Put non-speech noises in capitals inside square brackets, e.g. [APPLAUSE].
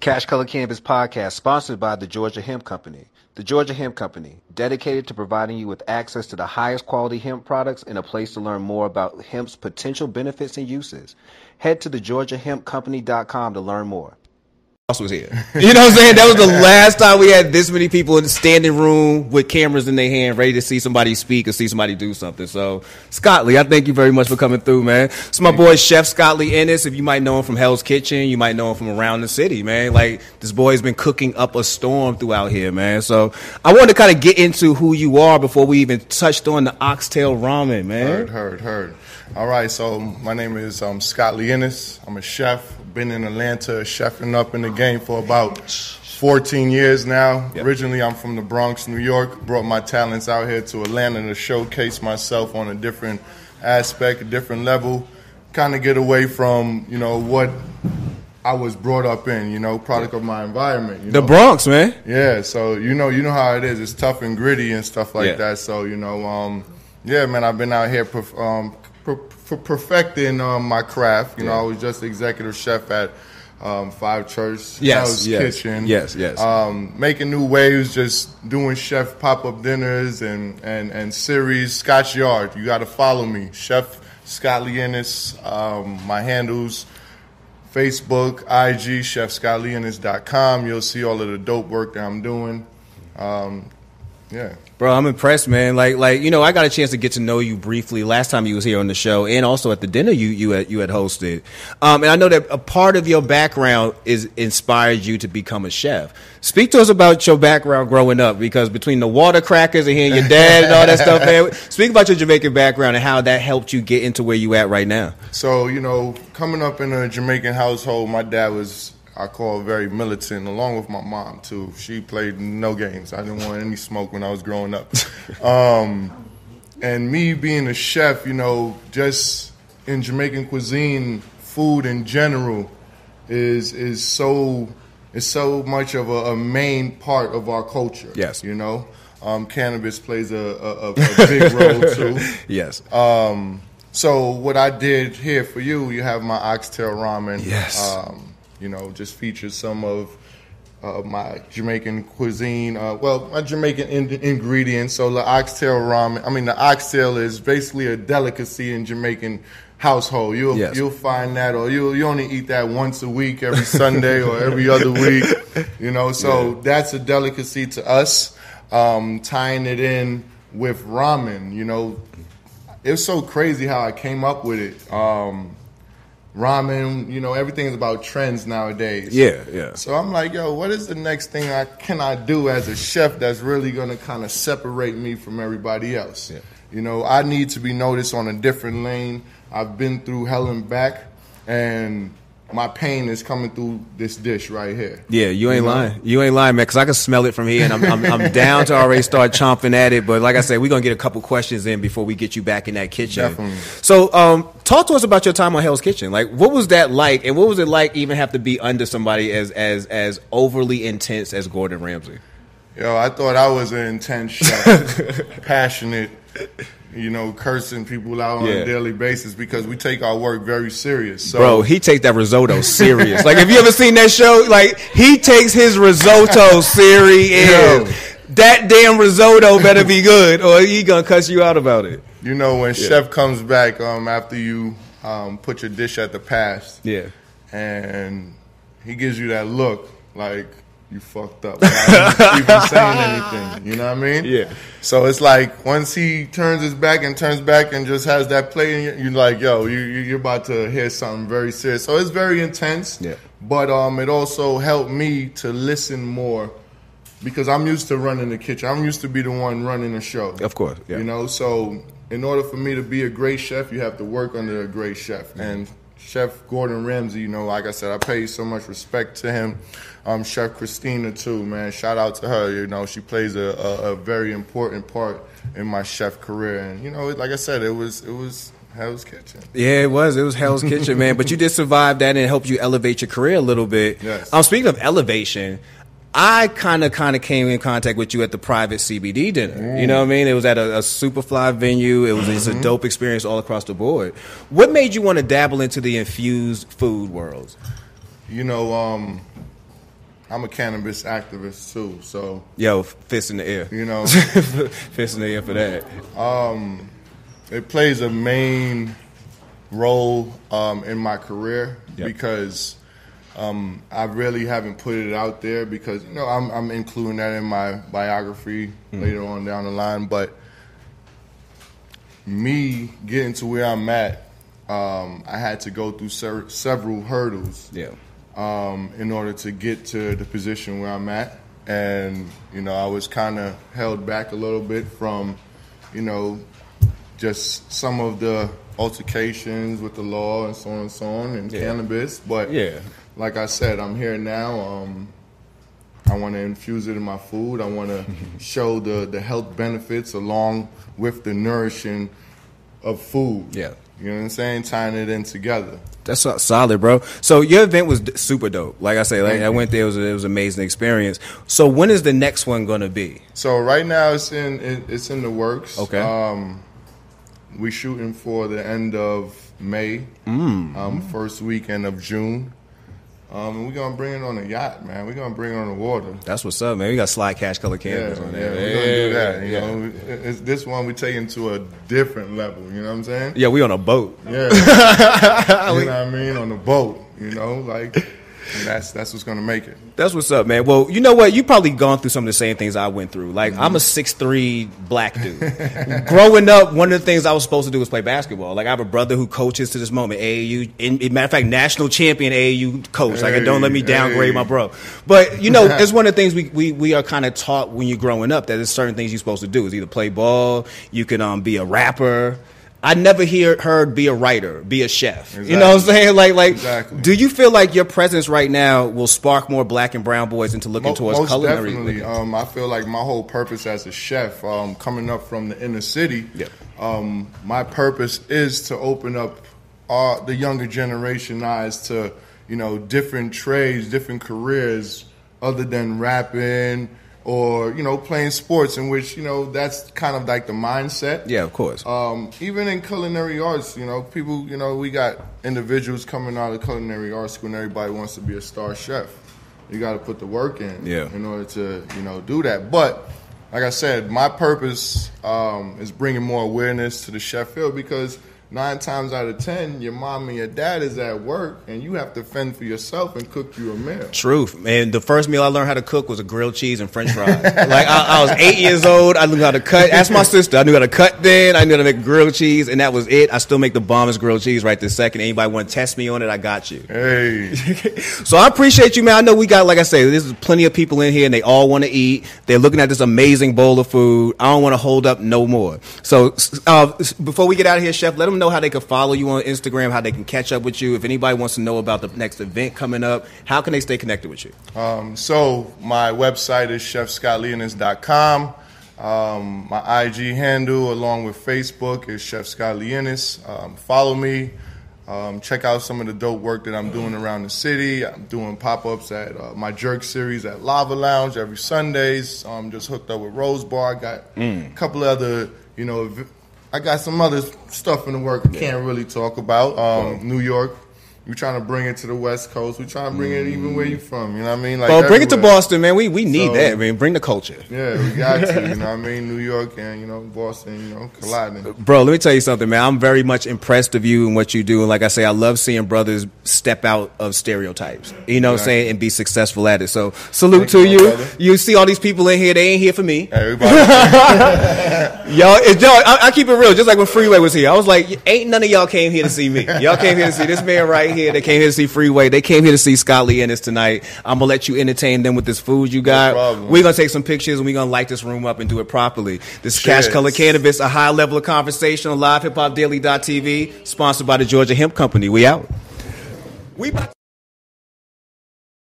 Cash Color Cannabis Podcast, sponsored by the Georgia Hemp Company. The Georgia Hemp Company, dedicated to providing you with access to the highest quality hemp products and a place to learn more about hemp's potential benefits and uses. Head to thegeorgiahempcompany.com to learn more was here. [LAUGHS] You know what I'm saying? That was the last time we had this many people in the standing room with cameras in their hand, ready to see somebody speak or see somebody do something. So, Scotley, I thank you very much for coming through, man. It's my boy Chef Scotley Innis. If you might know him from Hell's Kitchen, you might know him from around the city, man. Like this boy's been cooking up a storm throughout here, man. So, I wanted to kind of get into who you are before we even touched on the oxtail ramen, man. Heard, heard, heard. All right, so my name is um, Scotley Innis. I'm a chef been in Atlanta, chefing up in the game for about 14 years now. Yep. Originally, I'm from the Bronx, New York. Brought my talents out here to Atlanta to showcase myself on a different aspect, a different level. Kind of get away from, you know, what I was brought up in, you know, product of my environment. You the know? Bronx, man. Yeah, so you know, you know how it is. It's tough and gritty and stuff like yeah. that. So you know, um, yeah, man, I've been out here um, for perfecting um, my craft. You yeah. know, I was just executive chef at um, Five Church, yes, yes, Kitchen, yes, yes. Um, making new waves, just doing chef pop up dinners and and and series. Scotch Yard, you got to follow me, Chef Scotley Innis. Um, my handles. Facebook, IG, chefscottleonis.com. You'll see all of the dope work that I'm doing. Um, yeah. Bro, I'm impressed, man. Like, like you know, I got a chance to get to know you briefly last time you was here on the show, and also at the dinner you you had, you had hosted. Um, and I know that a part of your background is inspired you to become a chef. Speak to us about your background growing up, because between the water crackers and hearing your dad and all that stuff, man. Speak about your Jamaican background and how that helped you get into where you at right now. So, you know, coming up in a Jamaican household, my dad was I call very militant, along with my mom too. She played no games. I didn't want any smoke when I was growing up. [LAUGHS] Um, and me being a chef, you know, just in Jamaican cuisine, food in general is is so is so much of a, a main part of our culture. Yes, you know, um, cannabis plays a, a, a big role [LAUGHS] too. yes. Um, so what I did here for you, you have my oxtail ramen. Yes. Um, you know, just features some of uh, my Jamaican cuisine. Uh, well, my Jamaican in- ingredients. So the oxtail ramen. I mean, the oxtail is basically a delicacy in Jamaican household. You'll yes. you'll find that, or you you only eat that once a week, every Sunday or every other week. You know, so yeah. that's a delicacy to us. Um, tying it in with ramen, you know, it's so crazy how I came up with it. Um, ramen, you know, everything is about trends nowadays. Yeah, yeah. So I'm like, yo, what is the next thing I can I do as a chef that's really gonna kind of separate me from everybody else? Yeah. You know, I need to be noticed on a different lane. I've been through hell and back, and my pain is coming through this dish right here. Yeah, you ain't you know? lying. You ain't lying, man, because I can smell it from here, and I'm, I'm, I'm, [LAUGHS] down to already start chomping at it. But like I said, we're going to get a couple questions in before we get you back in that kitchen. Definitely. So, um, talk to us about your time on Hell's Kitchen. Like, what was that like, and what was it like even have to be under somebody as as as overly intense as Gordon Ramsay? Yo, I thought I was an intense chef, [LAUGHS] passionate you know, cursing people out on yeah. a daily basis because we take our work very serious. So, Bro, he takes that risotto serious. like, have you ever seen that show? Like, he takes his risotto serious. [LAUGHS] That damn risotto better be good, or he gonna cuss you out about it. You know, when yeah. chef comes back um, after you um, put your dish at the pass, yeah, and he gives you that look like you fucked up without even [LAUGHS] saying anything. You know what I mean? Yeah. So it's like once he turns his back and turns back and just has that play, you're like, yo, you, you're about to hear something very serious. So it's very intense. Yeah. But um, it also helped me to listen more because I'm used to running the kitchen. I'm used to be the one running the show. Of course. Yeah. You know, so in order for me to be a great chef, you have to work under a great chef. Mm-hmm. And Chef Gordon Ramsay, you know, like I said, I pay so much respect to him. Um, Chef Christina too, man. Shout out to her. You know, she plays a, a, a, very important part in my chef career. And you know, like I said, it was it was Hell's Kitchen. Yeah, it was. It was Hell's Kitchen, man. But you did survive that and it helped you elevate your career a little bit. Yes. Um, speaking of elevation, I kind of kind of came in contact with you at the private CBD dinner. Mm. You know what I mean? It was at a, a Superfly venue. It was mm-hmm. it's a mm-hmm. dope experience all across the board. What made you want to dabble into the infused food world? You know, um, I'm a cannabis activist too, so Yo, fist in the air. you know [LAUGHS] fist in the air for that. it plays a main role um, in my career Yep. because um, I really haven't put it out there because you know I'm, I'm including that in my biography later on down the line. But me getting to where I'm at, um, I had to go through ser- several hurdles Yeah. um, in order to get to the position where I'm at. And, you know, I was kind of held back a little bit from, you know, just some of the altercations with the law and so on and so on and Yeah. cannabis. But, Yeah. Like I said, I'm here now. Um, I want to infuse it in my food. I want to [LAUGHS] show the, the health benefits along with the nourishing of food. Yeah. You know what I'm saying? Tying it in together. That's solid, bro. So your event was d- super dope. Like I say, like I went there. It was, it was an amazing experience. So when is the next one gonna be? So right now it's in it, it's in the works. Okay. Um, we shooting for the end of May, Mm. um, first weekend of June. Um, and we're gonna bring it on a yacht, man. We're gonna bring it on the water. That's what's up, man. We got slide cash color Yeah, cannabis yeah, on we're gonna do that. You yeah. know, it's, this one we taking to a different level. You know what I'm saying? Yeah, we on a boat. Yeah. [LAUGHS] you know what I mean? On a boat. You know, like and that's that's what's gonna make it. That's what's up, man. Well, you know what? You probably gone through some of the same things I went through. Like I'm a six three black dude. [LAUGHS] Growing up, one of the things I was supposed to do was play basketball. Like I have a brother who coaches to this moment AAU. In, in matter of fact, national champion AAU coach. Like don't let me downgrade hey. my bro. But you know, [LAUGHS] it's one of the things we we, we are kind of taught when you're growing up that there's certain things you're supposed to do. Is either play ball, you can um, be a rapper. I never hear heard be a writer, be a chef. You know what I'm saying? Like like Exactly. do you feel like your presence right now will spark more black and brown boys into looking Mo- towards most culinary? definitely. Um, I feel like my whole purpose as a chef, um, coming up from the inner city, Yeah. um, my purpose is to open up uh, the younger generation eyes to you know different trades, different careers other than rapping or you know playing sports, in which you know that's kind of like the mindset. yeah, of course. Um, even in culinary arts, you know, people, you know, we got individuals coming out of culinary arts school, and everybody wants to be a star chef. You got to put the work in, Yeah. in order to, you know, do that. But like I said, my purpose um, is bringing more awareness to the chef field because nine times out of ten, your mom and your dad is at work, and you have to fend for yourself and cook you a meal. Truth, man. The first meal I learned how to cook was a grilled cheese and French fries. like I, I was eight years old, I knew how to cut. Ask my sister. I knew how to cut then. I knew how to make grilled cheese, and that was it. I still make the bombest grilled cheese right this second. Anybody want to test me on it? I got you. Hey, [LAUGHS] So I appreciate you, man. I know we got, like I say, there's plenty of people in here, and they all want to eat. They're looking at this amazing bowl of food. I don't want to hold up no more. So uh, before we get out of here, Chef, let them know how they can follow you on Instagram, how they can catch up with you. If anybody wants to know about the next event coming up, how can they stay connected with you? Um, so my website is chefscottleonis.com. Um, my IG handle along with Facebook is Chef Scotley Innis. Um, follow me. Um, check out some of the dope work that I'm doing around the city. I'm doing pop-ups at uh, my jerk series at Lava Lounge every Sundays. I'm just hooked up with Rose Bar. I got a couple of other, you know, I got some other stuff in the work I can't really talk about. Um, New York. We're trying to bring it to the West Coast. We're trying to bring it even where you mm. from. You know what I mean? Like Well, bring it to. Boston, man. We we need So- that, man. Bring the culture. Yeah, we got to. You [LAUGHS] know what I mean? New York and you know Boston. You know colliding. Bro, let me tell you something, man. I'm very much impressed of you and what you do. And like I say, I love seeing brothers step out of stereotypes. You know what I'm saying? And be successful at it. So salute Thank to you, you. brother. You see all these people in here, they ain't here for me. Everybody. [LAUGHS] Y'all, it- yo, I, I keep it real. Just like when Freeway was here, I was like, ain't none of y'all came here to see me. Y'all came here to see this man right here. They came here to see Freeway. They came here to see Scotley Innis tonight. I'm gonna let you entertain them with this food you got. problem. we're gonna take some pictures and we're gonna light this room up and do it properly. This is Cash Color Cannabis, a high level of conversation on livehiphopdaily.tv, sponsored by the Georgia Hemp Company. We out. We about